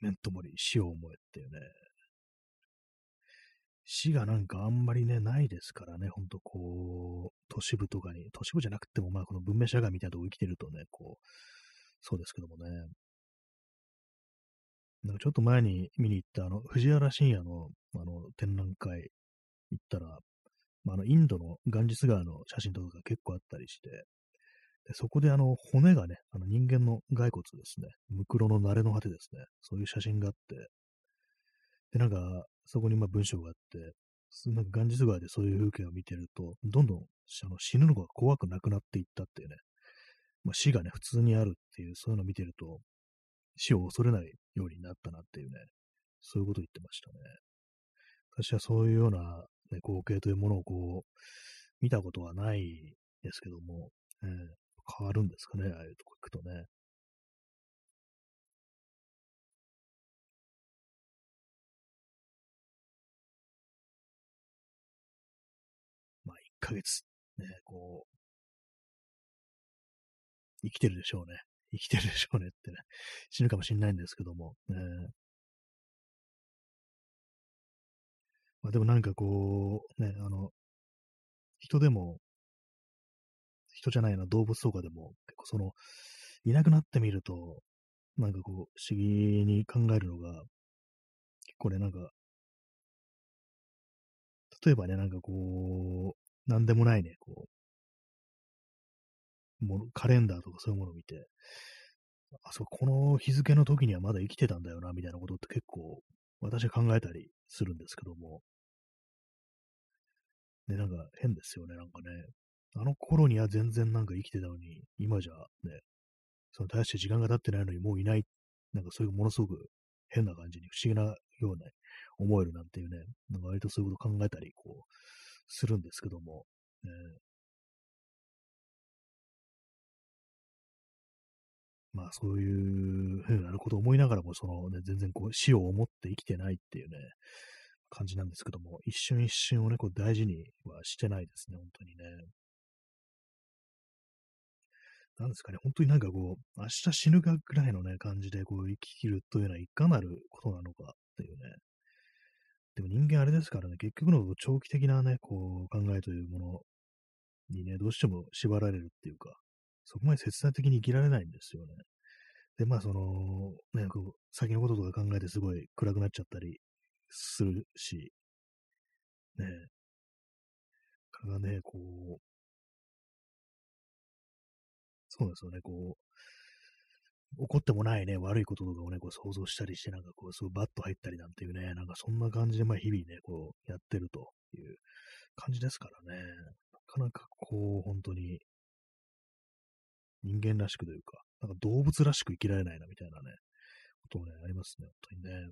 Speaker 1: メントモリ、死を思えっていうね。死がなんかあんまりね、ないですからね、ほんとこう、都市部とかに、都市部じゃなくても、まあこの文明社会みたいなとこ生きてるとね、こう、そうですけどもね。なんかちょっと前に見に行ったあの、藤原信也のあの展覧会行ったら、まあ、あの、インドのガンジス川の写真とかが結構あったりして、でそこであの、骨がね、あの人間の骸骨ですね、ムクロの慣れの果てですね、そういう写真があって、で、なんか、そこにまあ文章があって、なんかガンジス川でそういう風景を見てると、どんどんあの死ぬのが怖くなくなっていったっていうね、まあ、死がね、普通にあるっていう、そういうのを見てると、死を恐れないようになったなっていうね、そういうことを言ってましたね。私はそういうような、ね、光景というものをこう、見たことはないですけども、えー、変わるんですかね、ああいうとこ行くとね。まあ、1ヶ月、ね、こう、生きてるでしょうね。生きてるでしょうねってね、死ぬかもしんないんですけども、ね、まあ、でもなんかこう、ね、あの、人でも、人じゃないな、動物とかでも、結構その、いなくなってみると、なんかこう、不思議に考えるのが、結構ね、なんか、例えばね、なんかこう、なんでもないね、こう、ものカレンダーとかそういうものを見て、あ、そう、この日付の時にはまだ生きてたんだよな、みたいなことって結構、私は考えたりするんですけども、ね、なんか変ですよね、なんかね。あの頃には全然なんか生きてたのに、今じゃね、その大して時間が経ってないのにもういない、なんかそういうものすごく変な感じに不思議なような思えるなんていうね、なんか割とそういうこと考えたり、こう、するんですけども、ね、まあそういうふうなことを思いながらも、そのね、全然こう死を思って生きてないっていうね、感じなんですけども、一瞬一瞬をね、こう大事にはしてないですね、本当にね。なんですかね、本当になんかこう、明日死ぬかぐらいのね、感じでこう生き切るというのはいかなることなのかっていうね。でも人間あれですからね、結局の長期的なね、こう考えというものにね、どうしても縛られるっていうか、そこまで切断的に生きられないんですよね。で、まあその、ね、こう、先のこととか考えてすごい暗くなっちゃったりするし、ね、かがね、こう、そうですよね、こう、起こってもないね、悪いこととかをね、こう想像したりして、なんかこう、すごいバッと入ったりなんていうね、なんかそんな感じで、まあ日々ね、こう、やってるという感じですからね、なかなかこう、本当に、人間らしくというか、なんか動物らしく生きられないな、みたいなね、こともね、ありますね、本当にね。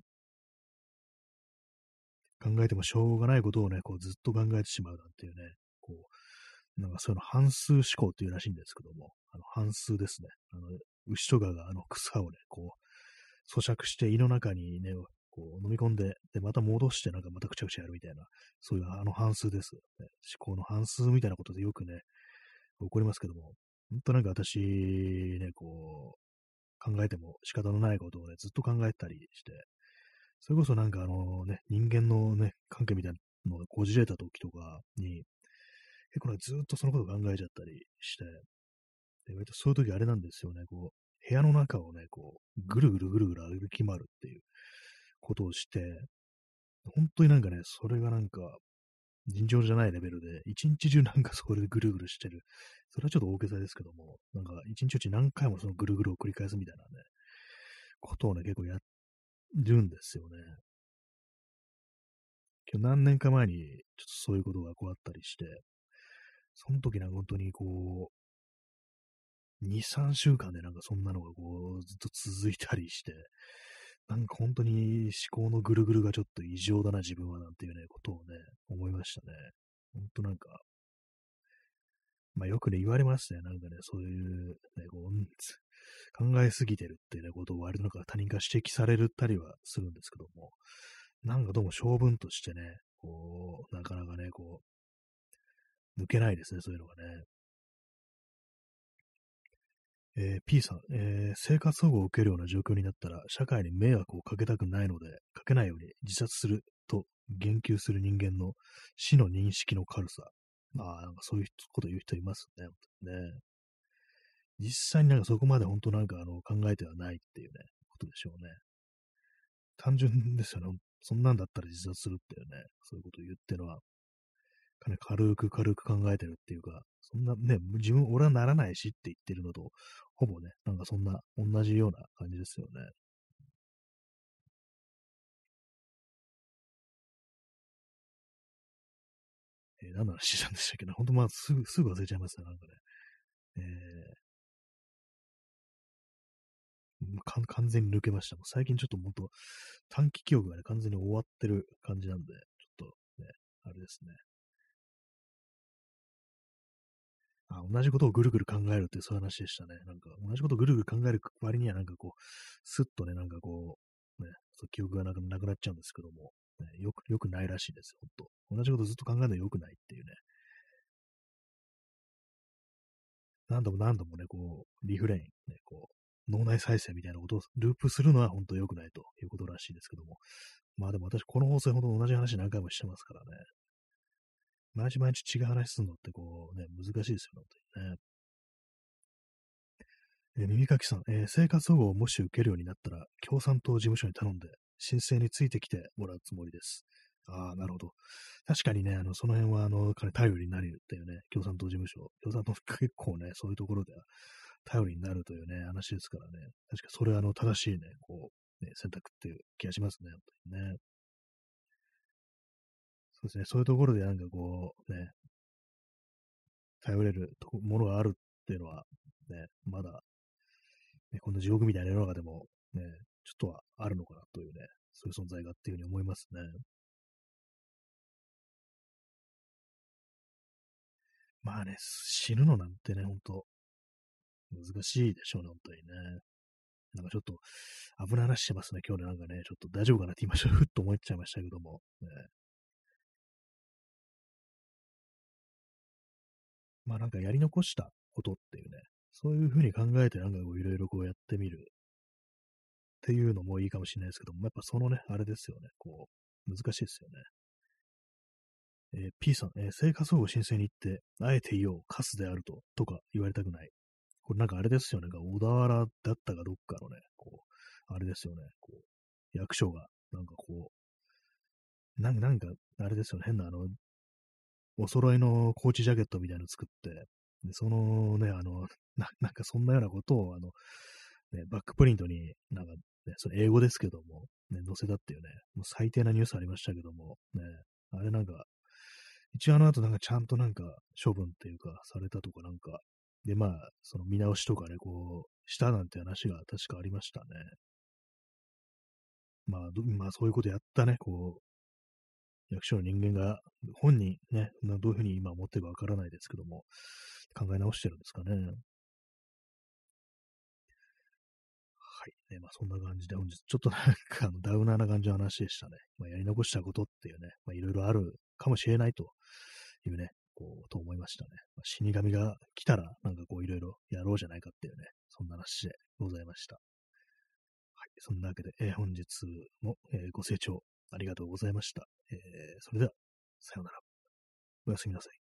Speaker 1: 考えてもしょうがないことをね、こうずっと考えてしまうなんていうね、こう、なんかそういうの半数思考っていうらしいんですけども、あの半数ですね。あの、牛とかがあの草をね、こう、咀嚼して胃の中にね、こう飲み込んで、で、また戻してなんかまたくちゃくちゃやるみたいな、そういうあの半数です、ね。思考の半数みたいなことでよくね、起こりますけども、本当なんか私、ね、こう、考えても仕方のないことをね、ずっと考えたりして、それこそなんかあのね、人間のね、関係みたいなのがこじれた時とかに、結構ね、ずっとそのこと考えちゃったりして、で、割とそういう時あれなんですよね、こう、部屋の中をね、こう、ぐるぐるぐるぐる歩き回るっていうことをして、本当になんかね、それがなんか、尋常じゃないレベルで、一日中なんかそれでぐるぐるしてる。それはちょっと大げさですけども、なんか一日中何回もそのぐるぐるを繰り返すみたいなね、ことをね、結構やるんですよね。今日何年か前に、ちょっとそういうことがこうあったりして、その時なんか本当にこう、2、3週間でなんかそんなのがこう、ずっと続いたりして、なんか本当に思考のぐるぐるがちょっと異常だな、自分はなんていうね、ことをね、思いましたね。本当なんか、まあよくね、言われますね。なんかね、そういう、ね、こう、考えすぎてるっていう、ね、ことを割となんか他人が指摘されたりはするんですけども、なんかどうも性分としてね、こう、なかなかね、こう、抜けないですね、そういうのがね。えー、P さん、えー、生活保護を受けるような状況になったら、社会に迷惑をかけたくないので、かけないように自殺すると言及する人間の死の認識の軽さ。ああ、なんかそういうこと言う人いますね。ね実際になんかそこまで本当なんかあの考えてはないっていうね、ことでしょうね。単純ですよね。そんなんだったら自殺するっていうね、そういうことを言ってるのは、かなり軽く軽く考えてるっていうか、そんなね、自分、俺はならないしって言ってるのと、ほぼね、なんかそんな、同じような感じですよね。えー、何の話したんでしたっけね。ほんとまあ、すぐ、すぐ忘れちゃいますね、なんかね。えー、完全に抜けました。もう最近ちょっともっと短期記憶がね、完全に終わってる感じなんで、ちょっとね、あれですね。あ同じことをぐるぐる考えるってそういう話でしたね。なんか、同じことをぐるぐる考える割には、なんかこう、スッとね、なんかこう、ね、そう記憶がなくなくなっちゃうんですけども、ね、よく、よくないらしいです、ほんと。同じことずっと考えるのよくないっていうね。何度も何度もね、こう、リフレイン、ね、こう、脳内再生みたいなことをループするのは本当良くないということらしいですけども。まあでも私、この放送ほど同じ話何回もしてますからね。毎日毎日違う話するのってこうね、難しいですよね、本当にね。え、耳かきさん、えー、生活保護をもし受けるようになったら、共産党事務所に頼んで、申請についてきてもらうつもりです。ああ、なるほど。確かにね、あの、その辺は、あの、彼頼りになるっていうね、共産党事務所。共産党結構ね、そういうところでは頼りになるというね、話ですからね。確かそれは、あの、正しいね、こう、ね、選択っていう気がしますね、本当にね。そうですね、そういうところでなんかこう、ね、頼れるものがあるっていうのは、ね、まだ、ね、こんな地獄みたいな世の中でも、ね、ちょっとはあるのかなというね、そういう存在がっていうふうに思いますね。まあね、死ぬのなんてね、ほんと、難しいでしょうね、本当にね。なんかちょっと危ない話してますね、今日ね、なんかね、ちょっと大丈夫かなって今、ふっと思っちゃいましたけども。ね、まあなんかやり残したことっていうね、そういうふうに考えてなんかこういろいろこうやってみる。っていうのもいいかもしれないですけども、やっぱそのね、あれですよね、こう、難しいですよね。えー、P さん、えー、生活保護申請に行って、あえて言おう、カスであると、とか言われたくない。これなんかあれですよね、小田原だったかどっかのね、こう、あれですよね、こう、役所が、なんかこう、なんなんか、あれですよね、変なあの、お揃いのコーチジャケットみたいなの作って、でそのね、あの な、なんかそんなようなことを、あの、ね、バックプリントになんか、ね、それ英語ですけども、ね、載せたっていうね、もう最低なニュースありましたけども、ね、あれなんか、一応あの後なんかちゃんとなんか処分っていうかされたとかなんか、でまあ、その見直しとかね、こう、したなんて話が確かありましたね。まあ、まあそういうことやったね、こう、役所の人間が本人ね、どういうふうに今思ってるかわからないですけども、考え直してるんですかね。はい。ね、まあ、そんな感じで本日、ちょっとなんかあのダウナーな感じの話でしたね。まあ、やり残したことっていうね、まあ、いろいろあるかもしれないというね、こう、と思いましたね。まあ、死神が来たら、なんかこう、いろいろやろうじゃないかっていうね、そんな話でございました。はい。そんなわけで、えー、本日も、えー、ご清聴ありがとうございました。えー、それでは、さようなら。おやすみなさい。